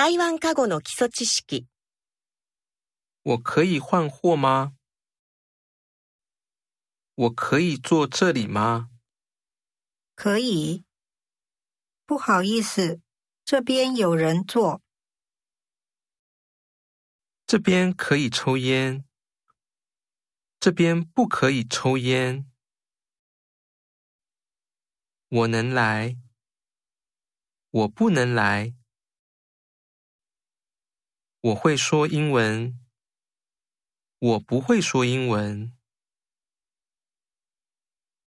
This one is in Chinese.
台湾家语の基礎知識。我可以换货吗？我可以坐这里吗？可以。不好意思，这边有人坐。这边可以抽烟。这边不可以抽烟。我能来。我不能来。我会说英文。我不会说英文。